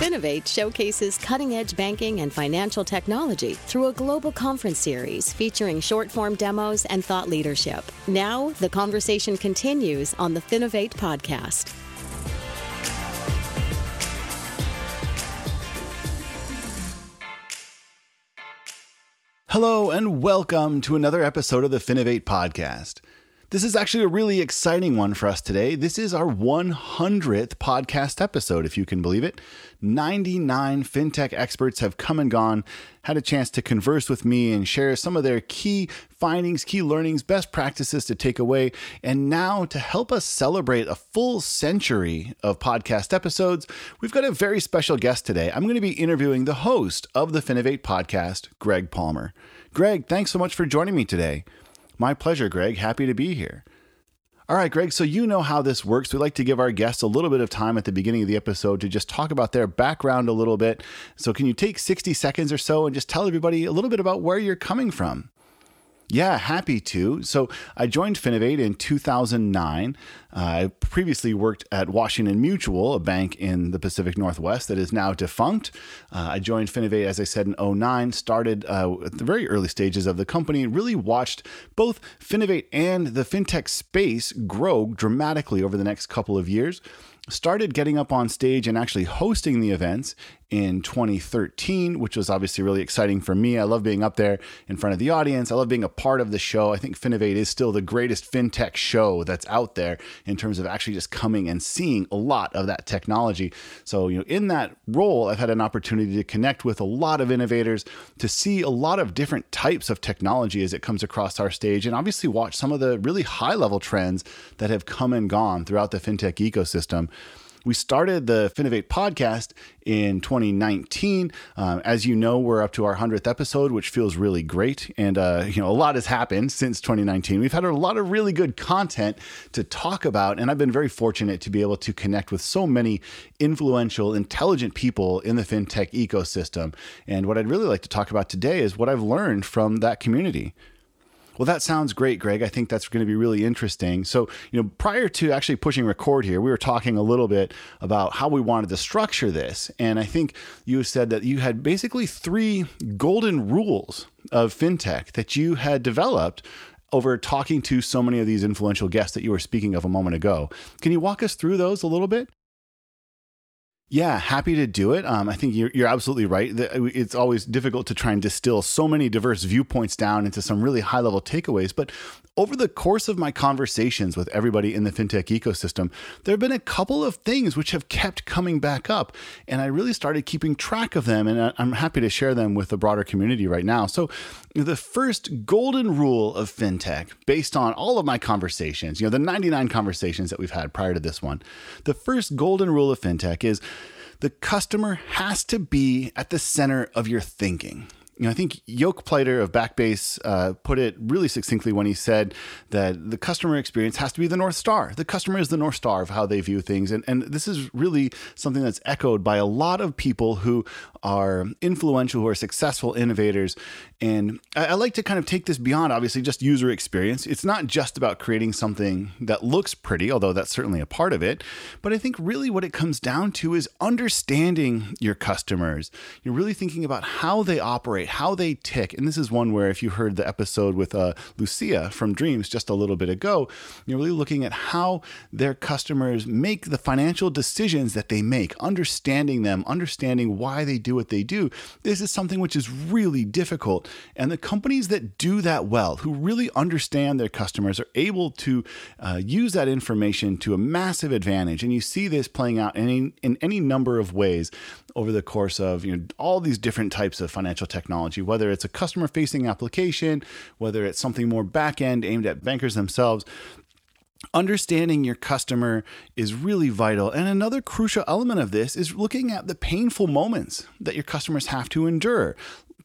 Finovate showcases cutting edge banking and financial technology through a global conference series featuring short form demos and thought leadership. Now, the conversation continues on the Finovate podcast. Hello, and welcome to another episode of the Finovate podcast. This is actually a really exciting one for us today. This is our 100th podcast episode, if you can believe it. 99 fintech experts have come and gone, had a chance to converse with me and share some of their key findings, key learnings, best practices to take away. And now, to help us celebrate a full century of podcast episodes, we've got a very special guest today. I'm going to be interviewing the host of the Finovate podcast, Greg Palmer. Greg, thanks so much for joining me today. My pleasure, Greg. Happy to be here. All right, Greg, so you know how this works. We like to give our guests a little bit of time at the beginning of the episode to just talk about their background a little bit. So, can you take 60 seconds or so and just tell everybody a little bit about where you're coming from? Yeah, happy to. So I joined Finovate in 2009. Uh, I previously worked at Washington Mutual, a bank in the Pacific Northwest that is now defunct. Uh, I joined Finovate, as I said, in 09, started uh, at the very early stages of the company, and really watched both Finovate and the fintech space grow dramatically over the next couple of years started getting up on stage and actually hosting the events in 2013, which was obviously really exciting for me. I love being up there in front of the audience. I love being a part of the show. I think Finovate is still the greatest fintech show that's out there in terms of actually just coming and seeing a lot of that technology. So, you know, in that role, I've had an opportunity to connect with a lot of innovators, to see a lot of different types of technology as it comes across our stage, and obviously watch some of the really high level trends that have come and gone throughout the fintech ecosystem. We started the Finovate podcast in 2019. Um, as you know, we're up to our 100th episode, which feels really great. And, uh, you know, a lot has happened since 2019. We've had a lot of really good content to talk about. And I've been very fortunate to be able to connect with so many influential, intelligent people in the fintech ecosystem. And what I'd really like to talk about today is what I've learned from that community. Well, that sounds great, Greg. I think that's going to be really interesting. So, you know, prior to actually pushing record here, we were talking a little bit about how we wanted to structure this. And I think you said that you had basically three golden rules of fintech that you had developed over talking to so many of these influential guests that you were speaking of a moment ago. Can you walk us through those a little bit? Yeah, happy to do it. Um, I think you're, you're absolutely right. It's always difficult to try and distill so many diverse viewpoints down into some really high level takeaways. But over the course of my conversations with everybody in the fintech ecosystem, there have been a couple of things which have kept coming back up. And I really started keeping track of them. And I'm happy to share them with the broader community right now. So, the first golden rule of fintech, based on all of my conversations, you know, the 99 conversations that we've had prior to this one, the first golden rule of fintech is the customer has to be at the center of your thinking you know, I think Jouk Pleiter of Backbase uh, put it really succinctly when he said that the customer experience has to be the North Star. The customer is the North Star of how they view things. And, and this is really something that's echoed by a lot of people who are influential, who are successful innovators. And I, I like to kind of take this beyond, obviously, just user experience. It's not just about creating something that looks pretty, although that's certainly a part of it. But I think really what it comes down to is understanding your customers. You're really thinking about how they operate how they tick. And this is one where, if you heard the episode with uh, Lucia from Dreams just a little bit ago, you're really looking at how their customers make the financial decisions that they make, understanding them, understanding why they do what they do. This is something which is really difficult. And the companies that do that well, who really understand their customers, are able to uh, use that information to a massive advantage. And you see this playing out in in any number of ways over the course of you know all these different types of financial technology whether it's a customer facing application whether it's something more back end aimed at bankers themselves Understanding your customer is really vital. And another crucial element of this is looking at the painful moments that your customers have to endure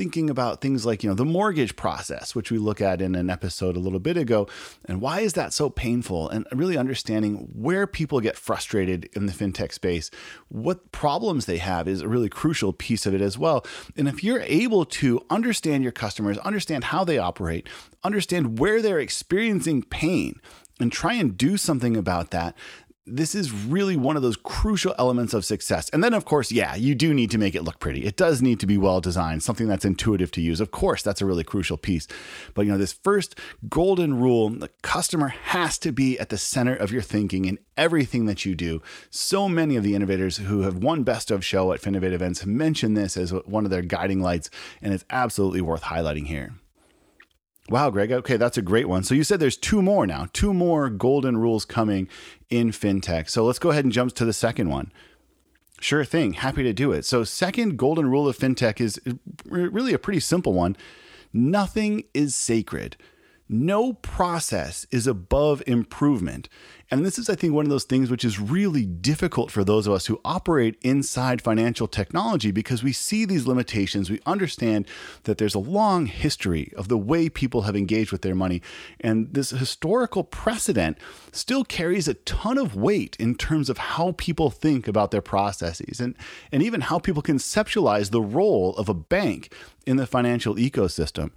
thinking about things like, you know, the mortgage process, which we look at in an episode a little bit ago, and why is that so painful? And really understanding where people get frustrated in the fintech space, what problems they have is a really crucial piece of it as well. And if you're able to understand your customers, understand how they operate, understand where they're experiencing pain, and try and do something about that, this is really one of those crucial elements of success. And then, of course, yeah, you do need to make it look pretty. It does need to be well designed, something that's intuitive to use. Of course, that's a really crucial piece. But, you know, this first golden rule the customer has to be at the center of your thinking in everything that you do. So many of the innovators who have won Best of Show at Finovate events have mentioned this as one of their guiding lights, and it's absolutely worth highlighting here. Wow, Greg. Okay, that's a great one. So you said there's two more now, two more golden rules coming in fintech. So let's go ahead and jump to the second one. Sure thing. Happy to do it. So, second golden rule of fintech is really a pretty simple one nothing is sacred. No process is above improvement. And this is, I think, one of those things which is really difficult for those of us who operate inside financial technology because we see these limitations. We understand that there's a long history of the way people have engaged with their money. And this historical precedent still carries a ton of weight in terms of how people think about their processes and, and even how people conceptualize the role of a bank in the financial ecosystem.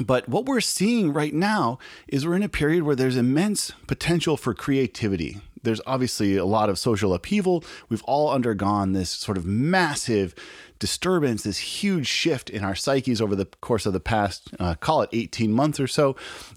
But what we're seeing right now is we're in a period where there's immense potential for creativity. There's obviously a lot of social upheaval. We've all undergone this sort of massive disturbance, this huge shift in our psyches over the course of the past, uh, call it 18 months or so.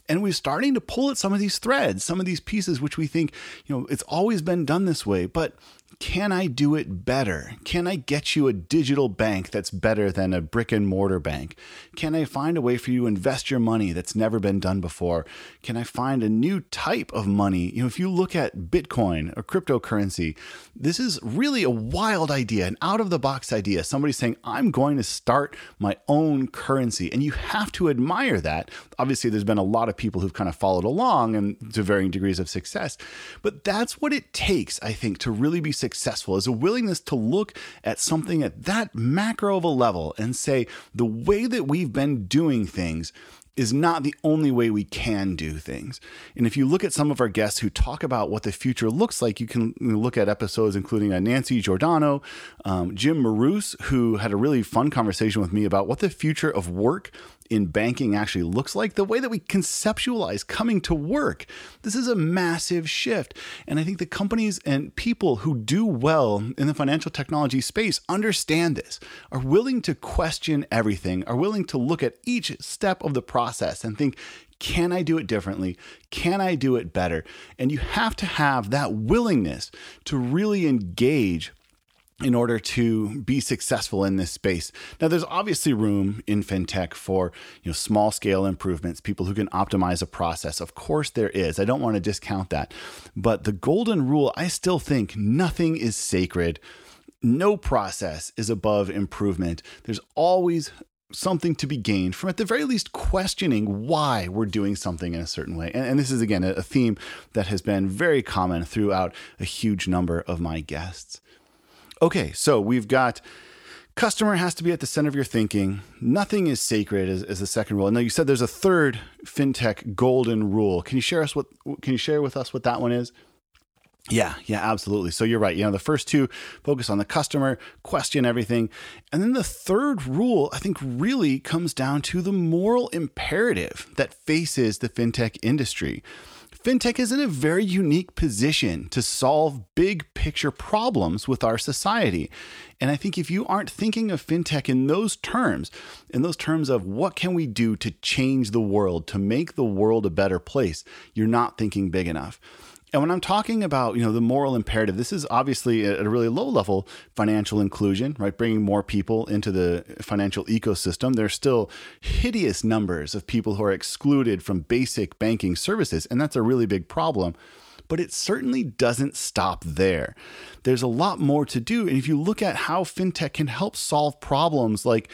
And we're starting to pull at some of these threads, some of these pieces, which we think, you know, it's always been done this way. But can I do it better? Can I get you a digital bank that's better than a brick and mortar bank? Can I find a way for you to invest your money that's never been done before? Can I find a new type of money? You know, if you look at Bitcoin or cryptocurrency, this is really a wild idea, an out of the box idea. Somebody saying, I'm going to start my own currency. And you have to admire that. Obviously, there's been a lot of people who've kind of followed along and to varying degrees of success. But that's what it takes, I think, to really be successful is a willingness to look at something at that macro of a level and say, the way that we've been doing things is not the only way we can do things. And if you look at some of our guests who talk about what the future looks like, you can look at episodes including uh, Nancy Giordano, um, Jim Marous, who had a really fun conversation with me about what the future of work in banking actually looks like, the way that we conceptualize coming to work. This is a massive shift. And I think the companies and people who do well in the financial technology space understand this, are willing to question everything, are willing to look at each step of the process and think, can I do it differently? Can I do it better? And you have to have that willingness to really engage in order to be successful in this space. Now there's obviously room in fintech for, you know, small scale improvements, people who can optimize a process. Of course there is. I don't want to discount that. But the golden rule, I still think nothing is sacred. No process is above improvement. There's always something to be gained from at the very least questioning why we're doing something in a certain way. And, and this is again a theme that has been very common throughout a huge number of my guests. Okay, so we've got customer has to be at the center of your thinking. Nothing is sacred as, as the second rule. Now you said there's a third fintech golden rule. Can you share us what can you share with us what that one is? Yeah, yeah, absolutely. So you're right. You know, the first two focus on the customer, question everything. And then the third rule, I think, really comes down to the moral imperative that faces the fintech industry fintech is in a very unique position to solve big picture problems with our society. And I think if you aren't thinking of fintech in those terms, in those terms of what can we do to change the world, to make the world a better place, you're not thinking big enough. And when I'm talking about, you know, the moral imperative, this is obviously at a really low level financial inclusion, right? Bringing more people into the financial ecosystem. There's still hideous numbers of people who are excluded from basic banking services, and that's a really big problem. But it certainly doesn't stop there. There's a lot more to do. And if you look at how fintech can help solve problems like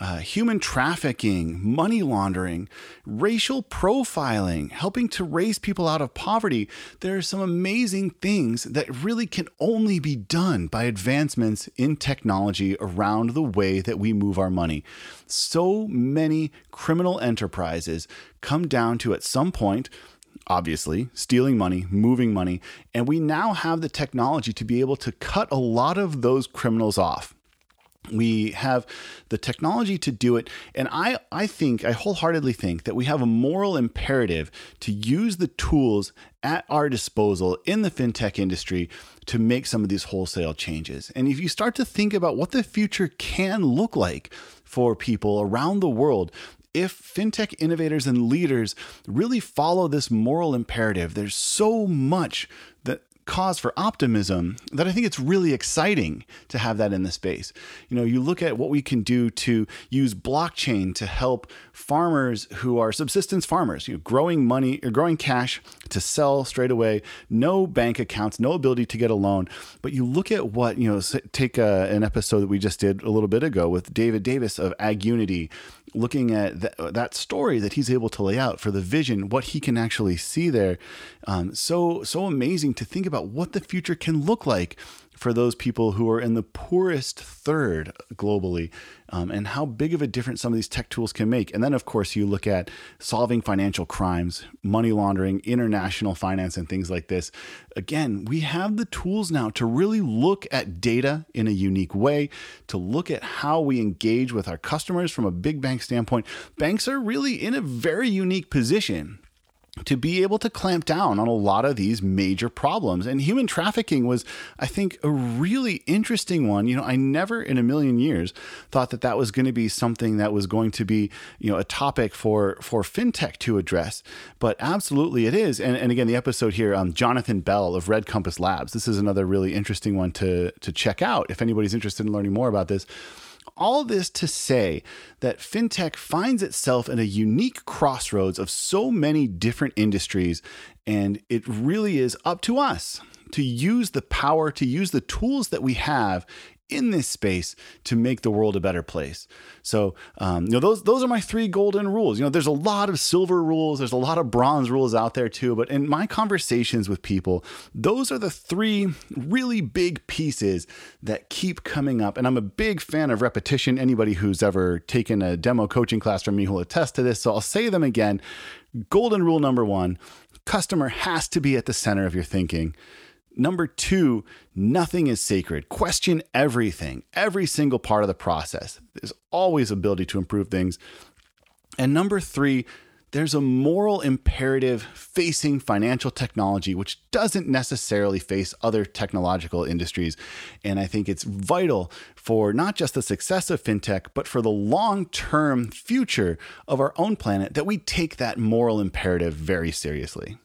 uh, human trafficking, money laundering, racial profiling, helping to raise people out of poverty. There are some amazing things that really can only be done by advancements in technology around the way that we move our money. So many criminal enterprises come down to, at some point, obviously, stealing money, moving money, and we now have the technology to be able to cut a lot of those criminals off we have the technology to do it. And i i think i wholeheartedly think that we have a moral imperative to use the tools at our disposal in the fintech industry to make some of these wholesale changes. And if you start to think about what the future can look like for people around the world if fintech innovators and leaders really follow this moral imperative, there's so much cause for optimism that I think it's really exciting to have that in the space. You know, you look at what we can do to use blockchain to help farmers who are subsistence farmers, you know, growing money or growing cash to sell straight away, no bank accounts, no ability to get a loan. But you look at what, you know, take a, an episode that we just did a little bit ago with David Davies of AgUnity, looking at th- that story that he's able to lay out for the vision, what he can actually see there. Um, so, so amazing to think about what the future can look like for those people who are in the poorest third globally um, and how big of a difference some of these tech tools can make. And then, of course, you look at solving financial crimes, money laundering, international finance, and things like this. Again, we have the tools now to really look at data in a unique way, to look at how we engage with our customers from a big bank standpoint. Banks are really in a very unique position to be able to clamp down on a lot of these major problems. And human trafficking was, I think, a really interesting one. You know, I never in a million years thought that that was going to be something that was going to be, you know, a topic for for fintech to address. But absolutely, it is. And, and again, the episode here, um, Jonathan Bell of Red Compass Labs. This is another really interesting one to to check out if anybody's interested in learning more about this. All this to say that fintech finds itself in a unique crossroads of so many different industries, and it really is up to us to use the power, to use the tools that we have in this space to make the world a better place. So, um, you know, those those are my three golden rules. You know, there's a lot of silver rules, there's a lot of bronze rules out there too. But in my conversations with people, those are the three really big pieces that keep coming up. And I'm a big fan of repetition. Anybody who's ever taken a demo coaching class from me will attest to this. So I'll say them again. Golden rule number one: customer has to be at the center of your thinking. Number two, nothing is sacred. Question everything, every single part of the process. There's always ability to improve things. And number three, there's a moral imperative facing financial technology, which doesn't necessarily face other technological industries. And I think it's vital for not just the success of fintech, but for the long term future of our own planet that we take that moral imperative very seriously.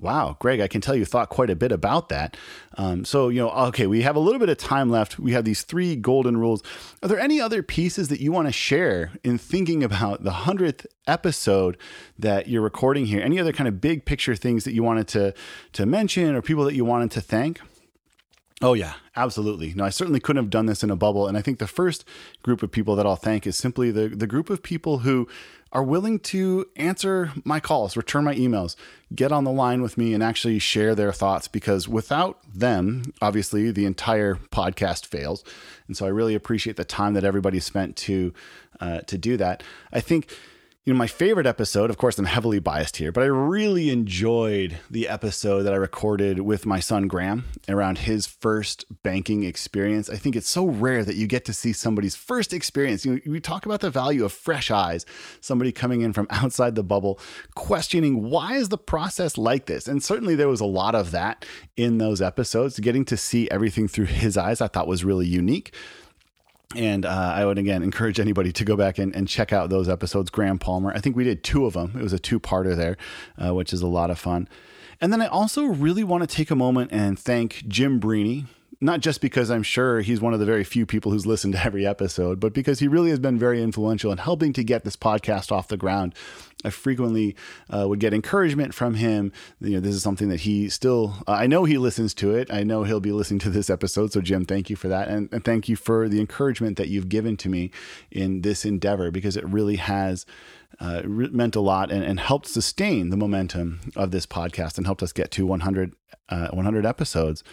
Wow, Greg, I can tell you thought quite a bit about that. Um, so, you know, okay, we have a little bit of time left. We have these three golden rules. Are there any other pieces that you want to share in thinking about the 100th episode that you're recording here? Any other kind of big picture things that you wanted to, to mention or people that you wanted to thank? Oh, yeah, absolutely. No, I certainly couldn't have done this in a bubble. And I think the first group of people that I'll thank is simply the, the group of people who are willing to answer my calls, return my emails, get on the line with me and actually share their thoughts because without them, obviously the entire podcast fails. And so I really appreciate the time that everybody spent to uh, to do that. I think you know, my favorite episode, of course, I'm heavily biased here, but I really enjoyed the episode that I recorded with my son Graham around his first banking experience. I think it's so rare that you get to see somebody's first experience. You know, we talk about the value of fresh eyes, somebody coming in from outside the bubble, questioning why is the process like this? And certainly there was a lot of that in those episodes. Getting to see everything through his eyes, I thought was really unique. And uh, I would again encourage anybody to go back and, and, check out those episodes. Graham Palmer, I think we did two of them. It was a two parter there, uh, which is a lot of fun. And then I also really want to take a moment and thank Jim Bruene, not just because I'm sure he's one of the very few people who's listened to every episode, but because he really has been very influential in helping to get this podcast off the ground. I frequently uh, would get encouragement from him. You know, this is something that he still, uh, I know he listens to it. I know he'll be listening to this episode. So, Jim, thank you for that. And, and thank you for the encouragement that you've given to me in this endeavor because it really has. Uh, meant a lot and, and, helped sustain the momentum of this podcast and helped us get to 100, uh, 100 episodes.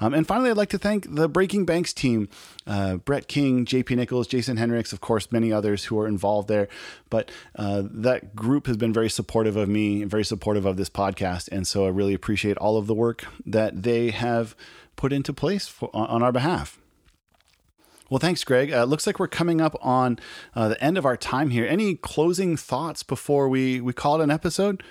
Um, and finally, I'd like to thank the Breaking Banks team uh, Brett King, JP Nichols, Jason Henrichs, of course, many others who are involved there. But uh, that group has been very supportive of me, very supportive of this podcast. And so I really appreciate all of the work that they have put into place for, on our behalf. Well, thanks, Greg. Uh, looks like we're coming up on uh, the end of our time here. Any closing thoughts before we, we call it an episode?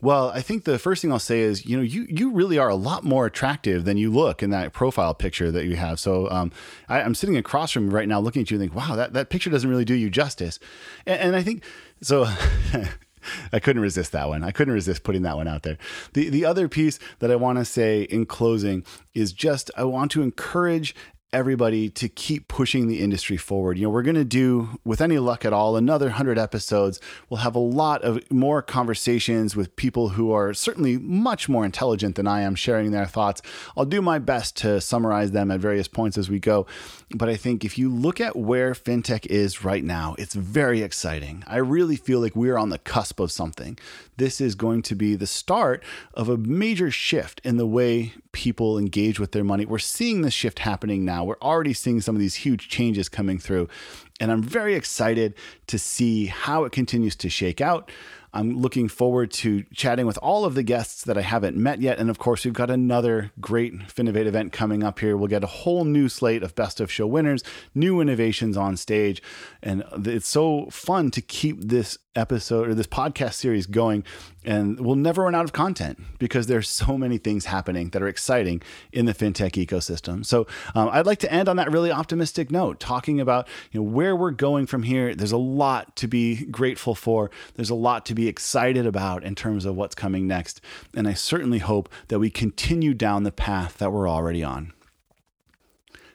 Well, I think the first thing I'll say is, you know, you you really are a lot more attractive than you look in that profile picture that you have. So um, I, am sitting across from you right now, looking at you, and think, wow, that, that picture doesn't really do you justice. And, and I think so. I couldn't resist that one. I couldn't resist putting that one out there. The the other piece that I want to say in closing is just I want to encourage everybody to keep pushing the industry forward. You know, we're going to do, with any luck at all, another 100 episodes. We'll have a lot of more conversations with people who are certainly much more intelligent than I am, sharing their thoughts. I'll do my best to summarize them at various points as we go. But I think if you look at where fintech is right now, it's very exciting. I really feel like we're on the cusp of something. This is going to be the start of a major shift in the way people engage with their money. We're seeing this shift happening now. We're already seeing some of these huge changes coming through. And I'm very excited to see how it continues to shake out. I'm looking forward to chatting with all of the guests that I haven't met yet. And of course, we've got another great Finovate event coming up here. We'll get a whole new slate of best of show winners, new innovations on stage. And it's so fun to keep this episode or this podcast series going and we'll never run out of content because there's so many things happening that are exciting in the fintech ecosystem. So um, i'd like to end on that really optimistic note talking about you know where we're going from here. There's a lot to be grateful for. There's a lot to be excited about in terms of what's coming next. And i certainly hope that we continue down the path that we're already on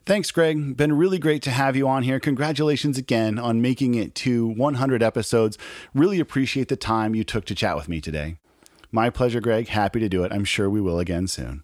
Thanks, Greg. Been really great to have you on here. Congratulations again on making it to 100 episodes. Really appreciate the time you took to chat with me today. My pleasure, Greg. Happy to do it. I'm sure we will again soon.